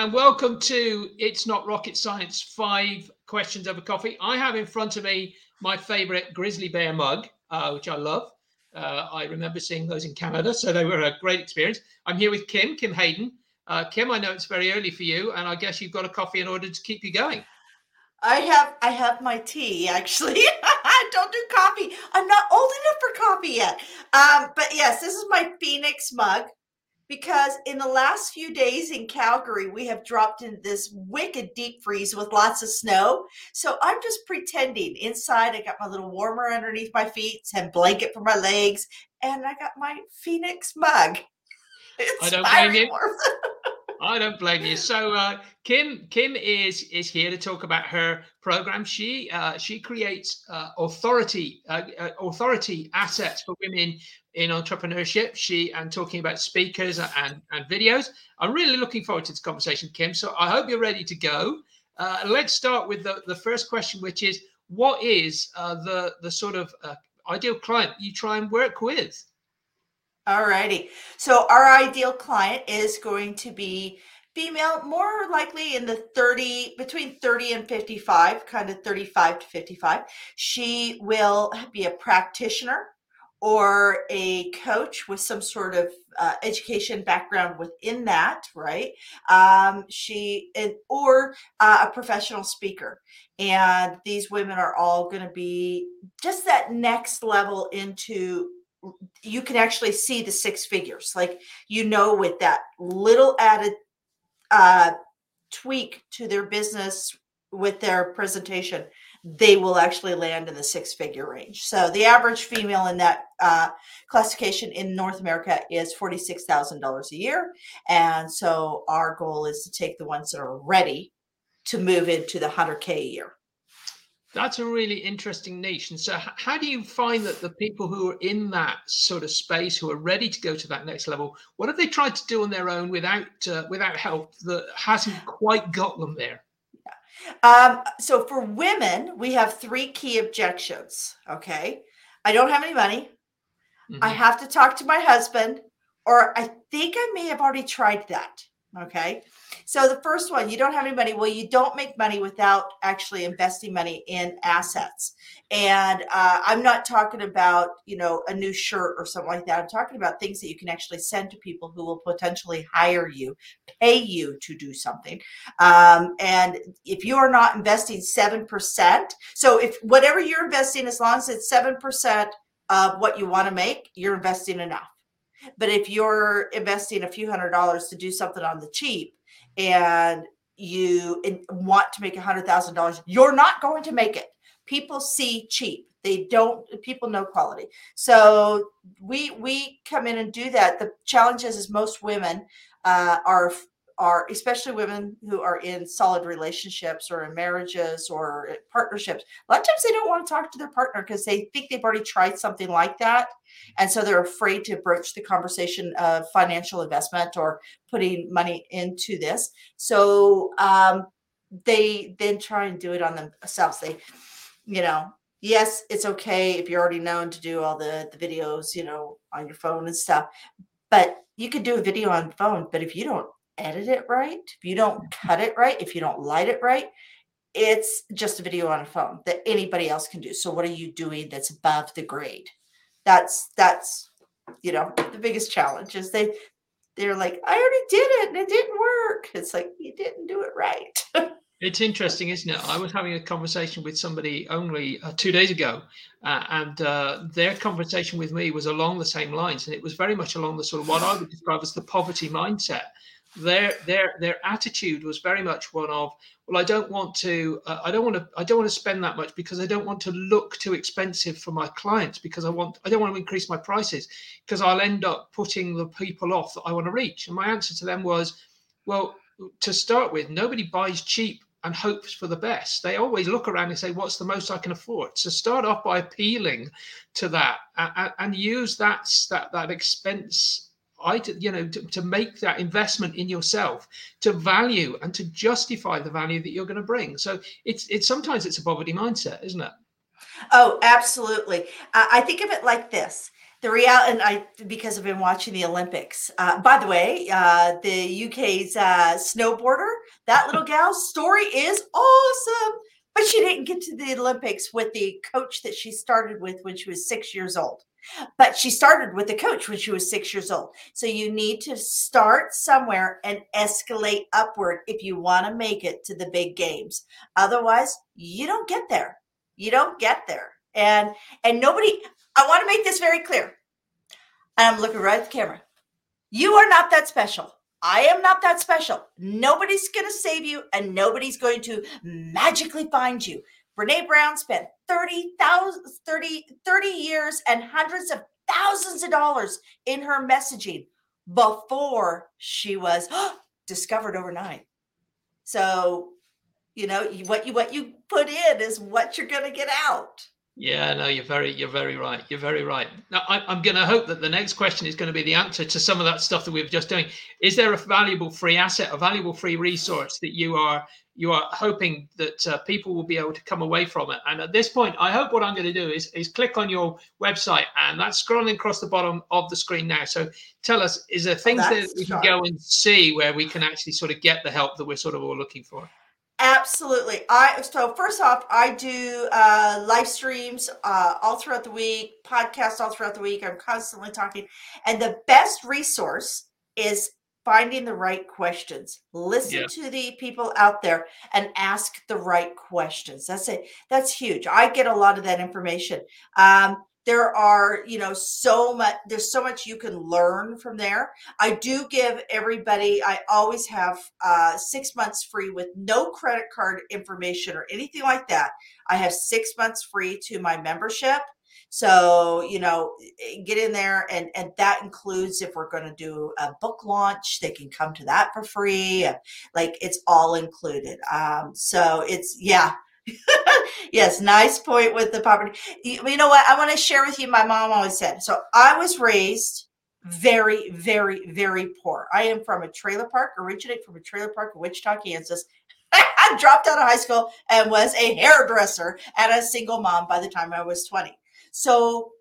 and welcome to It's Not Rocket Science Five Questions Over Coffee. I have in front of me my favorite grizzly bear mug, uh, which I love. Uh, I remember seeing those in Canada, so they were a great experience. I'm here with Kim, Kim Hayden. Uh, Kim, I know it's very early for you, and I guess you've got a coffee in order to keep you going. I have I have my tea actually. I don't do coffee. I'm not old enough for coffee yet. Um, but yes, this is my Phoenix mug because in the last few days in Calgary, we have dropped into this wicked deep freeze with lots of snow. So I'm just pretending inside. I got my little warmer underneath my feet, some blanket for my legs, and I got my Phoenix mug. It's I don't blame you. I don't blame you. So uh, Kim Kim is is here to talk about her program. She uh, she creates uh, authority uh, uh, authority assets for women in entrepreneurship. She and talking about speakers and and videos. I'm really looking forward to this conversation, Kim. So I hope you're ready to go. Uh, let's start with the the first question, which is what is the the sort of ideal client you try and work with? All righty. So our ideal client is going to be female, more likely in the 30, between 30 and 55, kind of 35 to 55. She will be a practitioner or a coach with some sort of uh, education background within that, right? Um, she or uh, a professional speaker, and these women are all going to be just that next level into you can actually see the six figures like you know with that little added uh, tweak to their business with their presentation they will actually land in the six figure range. So the average female in that uh, classification in north america is $46000 a year. And so our goal is to take the ones that are ready to move into the 100k a year that's a really interesting niche. And so, how do you find that the people who are in that sort of space, who are ready to go to that next level, what have they tried to do on their own without uh, without help that hasn't quite got them there? Um, so, for women, we have three key objections. Okay, I don't have any money. Mm-hmm. I have to talk to my husband, or I think I may have already tried that. Okay. So the first one, you don't have any money. Well, you don't make money without actually investing money in assets. And uh, I'm not talking about, you know, a new shirt or something like that. I'm talking about things that you can actually send to people who will potentially hire you, pay you to do something. Um, and if you are not investing 7%, so if whatever you're investing, as long as it's 7% of what you want to make, you're investing enough. But if you're investing a few hundred dollars to do something on the cheap and you want to make a hundred thousand dollars, you're not going to make it. People see cheap. They don't. People know quality. So we we come in and do that. The challenge is, is most women uh, are are especially women who are in solid relationships or in marriages or partnerships a lot of times they don't want to talk to their partner because they think they've already tried something like that. And so they're afraid to broach the conversation of financial investment or putting money into this. So um, they then try and do it on themselves. They you know yes it's okay if you're already known to do all the the videos you know on your phone and stuff but you could do a video on phone but if you don't edit it right, if you don't cut it right, if you don't light it right, it's just a video on a phone that anybody else can do. So what are you doing that's above the grade? That's that's you know the biggest challenge is they they're like I already did it and it didn't work. It's like you didn't do it right. It's interesting, isn't it? I was having a conversation with somebody only uh, two days ago, uh, and uh, their conversation with me was along the same lines, and it was very much along the sort of what I would describe as the poverty mindset their their their attitude was very much one of well i don't want to uh, i don't want to i don't want to spend that much because i don't want to look too expensive for my clients because i want i don't want to increase my prices because i'll end up putting the people off that i want to reach. And my answer to them was well to start with nobody buys cheap and hopes for the best. They always look around and say what's the most i can afford so start off by appealing to that and, and use that that that expense I, you know, to, to make that investment in yourself, to value and to justify the value that you're going to bring. So it's it's sometimes it's a poverty mindset, isn't it? Oh, absolutely. I think of it like this: the real and I because I've been watching the Olympics. Uh, by the way, uh, the UK's uh, snowboarder, that little gal's story is awesome. But she didn't get to the Olympics with the coach that she started with when she was six years old. But she started with the coach when she was six years old. So you need to start somewhere and escalate upward if you want to make it to the big games. Otherwise, you don't get there. You don't get there. And and nobody I want to make this very clear. And I'm looking right at the camera. You are not that special. I am not that special. Nobody's going to save you and nobody's going to magically find you. Brene Brown spent 30, 30, 30 years and hundreds of thousands of dollars in her messaging before she was discovered overnight. So, you know, what you what you put in is what you're going to get out. Yeah, no, you're very, you're very right. You're very right. Now, I, am going to hope that the next question is going to be the answer to some of that stuff that we have just doing. Is there a valuable free asset, a valuable free resource that you are you are hoping that uh, people will be able to come away from it? And at this point, I hope what I'm going to do is is click on your website, and that's scrolling across the bottom of the screen now. So tell us, is there things oh, that we can go and see where we can actually sort of get the help that we're sort of all looking for? Absolutely. I so first off, I do uh, live streams uh, all throughout the week, podcasts all throughout the week. I'm constantly talking, and the best resource is finding the right questions. Listen yeah. to the people out there and ask the right questions. That's it. That's huge. I get a lot of that information. Um, there are you know so much there's so much you can learn from there. I do give everybody i always have uh, six months free with no credit card information or anything like that. I have six months free to my membership. So you know get in there and and that includes if we're going to do a book launch they can come to that for free. Like it's all included. Um so it's yeah yes, nice point with the poverty. You, you know what? I want to share with you. My mom always said. So I was raised very, very, very poor. I am from a trailer park, originate from a trailer park in Wichita, Kansas. I dropped out of high school and was a hairdresser and a single mom by the time I was 20. So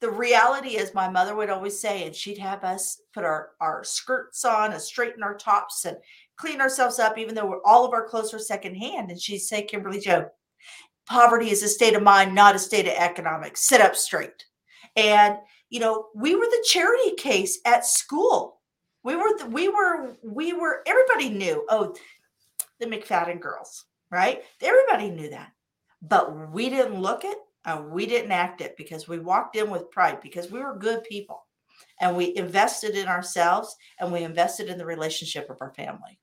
the reality is my mother would always say, and she'd have us put our, our skirts on and straighten our tops and clean ourselves up, even though we're all of our clothes are secondhand. And she'd say, Kimberly Joe, poverty is a state of mind, not a state of economics. Sit up straight. And you know, we were the charity case at school. We were, the, we were, we were. Everybody knew. Oh, the McFadden girls, right? Everybody knew that, but we didn't look it and we didn't act it because we walked in with pride because we were good people and we invested in ourselves and we invested in the relationship of our family.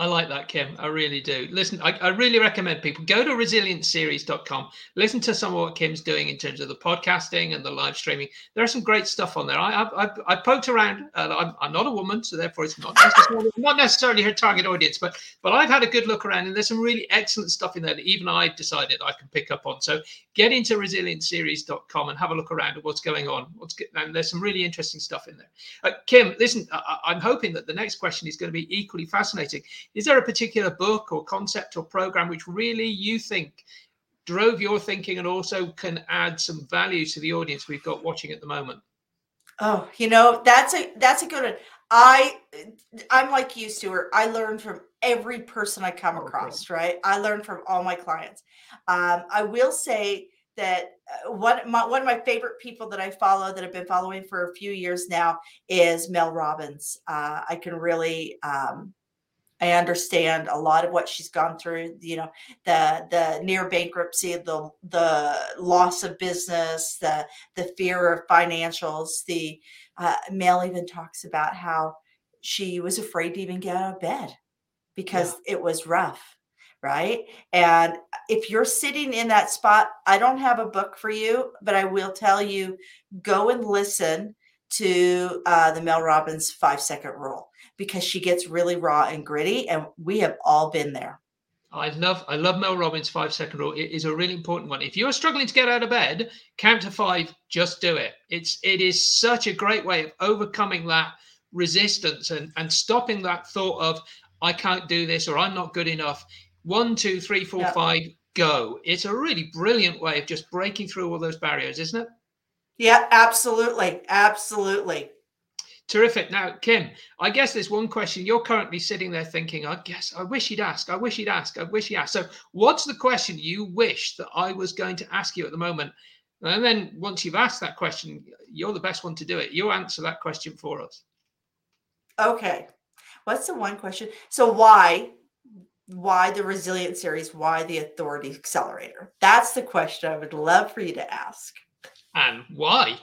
I like that, Kim. I really do. Listen, I, I, really recommend people go to resilienceseries.com, listen to some of what Kim's doing in terms of the podcasting and the live streaming. There are some great stuff on there. I I, I poked around. I'm, I'm, not a woman, so therefore it's not necessarily, not necessarily her target audience, but but I've had a good look around, and there's some really excellent stuff in there that even I decided I can pick up on. So get into resilienceseries.com and have a look around at what's going on. What's and there's some really interesting stuff in there. Uh, Kim, listen, I, I'm hoping that the next question is going to be equally fascinating is there a particular book or concept or program which really you think drove your thinking and also can add some value to the audience we've got watching at the moment? Oh, you know, that's a that's a good one. I I'm like you, Stuart. I learn from every person I come oh, across, right? I learn from all my clients. Um, I will say that uh, one my, one of my favorite people that I follow that I've been following for a few years now is Mel Robbins. Uh, I can really um, I understand a lot of what she's gone through. You know, the the near bankruptcy, the the loss of business, the the fear of financials. The uh, Mel even talks about how she was afraid to even get out of bed because yeah. it was rough, right? And if you're sitting in that spot, I don't have a book for you, but I will tell you: go and listen to uh, the Mel Robbins five second rule because she gets really raw and gritty, and we have all been there. I love I love Mel Robbins' five second rule. It is a really important one. If you're struggling to get out of bed, count to five, just do it. It's it is such a great way of overcoming that resistance and, and stopping that thought of I can't do this or I'm not good enough. One, two, three, four, yep. five, go. It's a really brilliant way of just breaking through all those barriers, isn't it? Yeah, absolutely. Absolutely. Terrific. Now, Kim, I guess there's one question you're currently sitting there thinking, I guess I wish he'd ask. I wish he'd ask. I wish he'd ask. So, what's the question you wish that I was going to ask you at the moment? And then once you've asked that question, you're the best one to do it. You answer that question for us. Okay. What's the one question? So, why? Why the resilient series? Why the authority accelerator? That's the question I would love for you to ask. And why?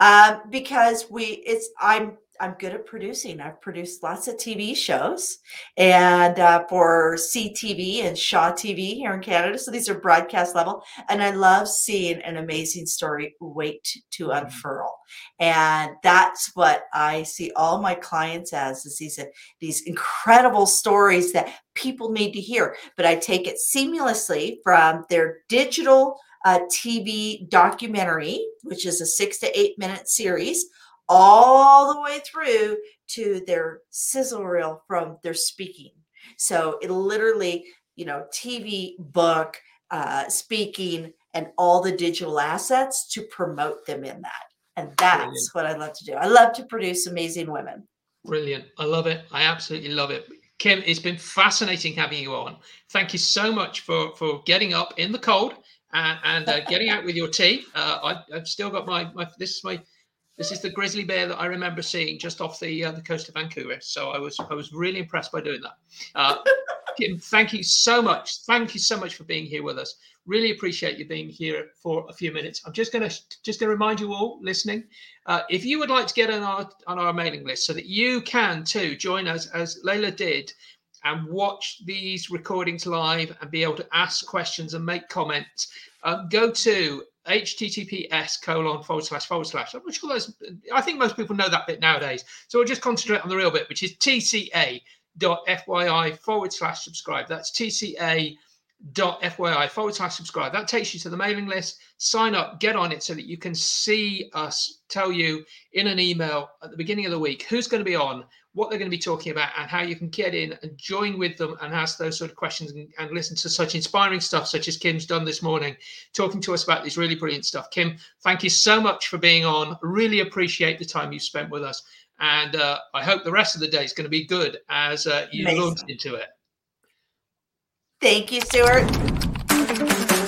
Um, because we it's I'm I'm good at producing. I've produced lots of TV shows and uh, for CTV and Shaw TV here in Canada. So these are broadcast level. And I love seeing an amazing story wait to mm-hmm. unfurl. And that's what I see all my clients as is these, these incredible stories that people need to hear. But I take it seamlessly from their digital a TV documentary, which is a six to eight minute series, all the way through to their sizzle reel from their speaking. So it literally, you know, TV, book, uh, speaking, and all the digital assets to promote them in that. And that's Brilliant. what I love to do. I love to produce amazing women. Brilliant. I love it. I absolutely love it. Kim, it's been fascinating having you on. Thank you so much for for getting up in the cold and, and uh, getting out with your tea. Uh, I, have still got my, my this is my this is the grizzly bear that I remember seeing just off the uh, the coast of Vancouver. So I was I was really impressed by doing that. Uh, Kim, thank you so much. Thank you so much for being here with us. Really appreciate you being here for a few minutes. I'm just gonna just gonna remind you all listening, uh, if you would like to get on our on our mailing list so that you can too join us as Layla did and watch these recordings live and be able to ask questions and make comments, uh, go to https colon forward slash forward slash. I'm sure those, I think most people know that bit nowadays. So we'll just concentrate on the real bit, which is tca.fyi forward slash subscribe. That's tca fyi forward slash subscribe. That takes you to the mailing list. Sign up, get on it so that you can see us tell you in an email at the beginning of the week who's going to be on, what they're going to be talking about, and how you can get in and join with them and ask those sort of questions and, and listen to such inspiring stuff, such as Kim's done this morning, talking to us about this really brilliant stuff. Kim, thank you so much for being on. Really appreciate the time you've spent with us. And uh, I hope the rest of the day is going to be good as uh, you launch into it. Thank you, Stuart.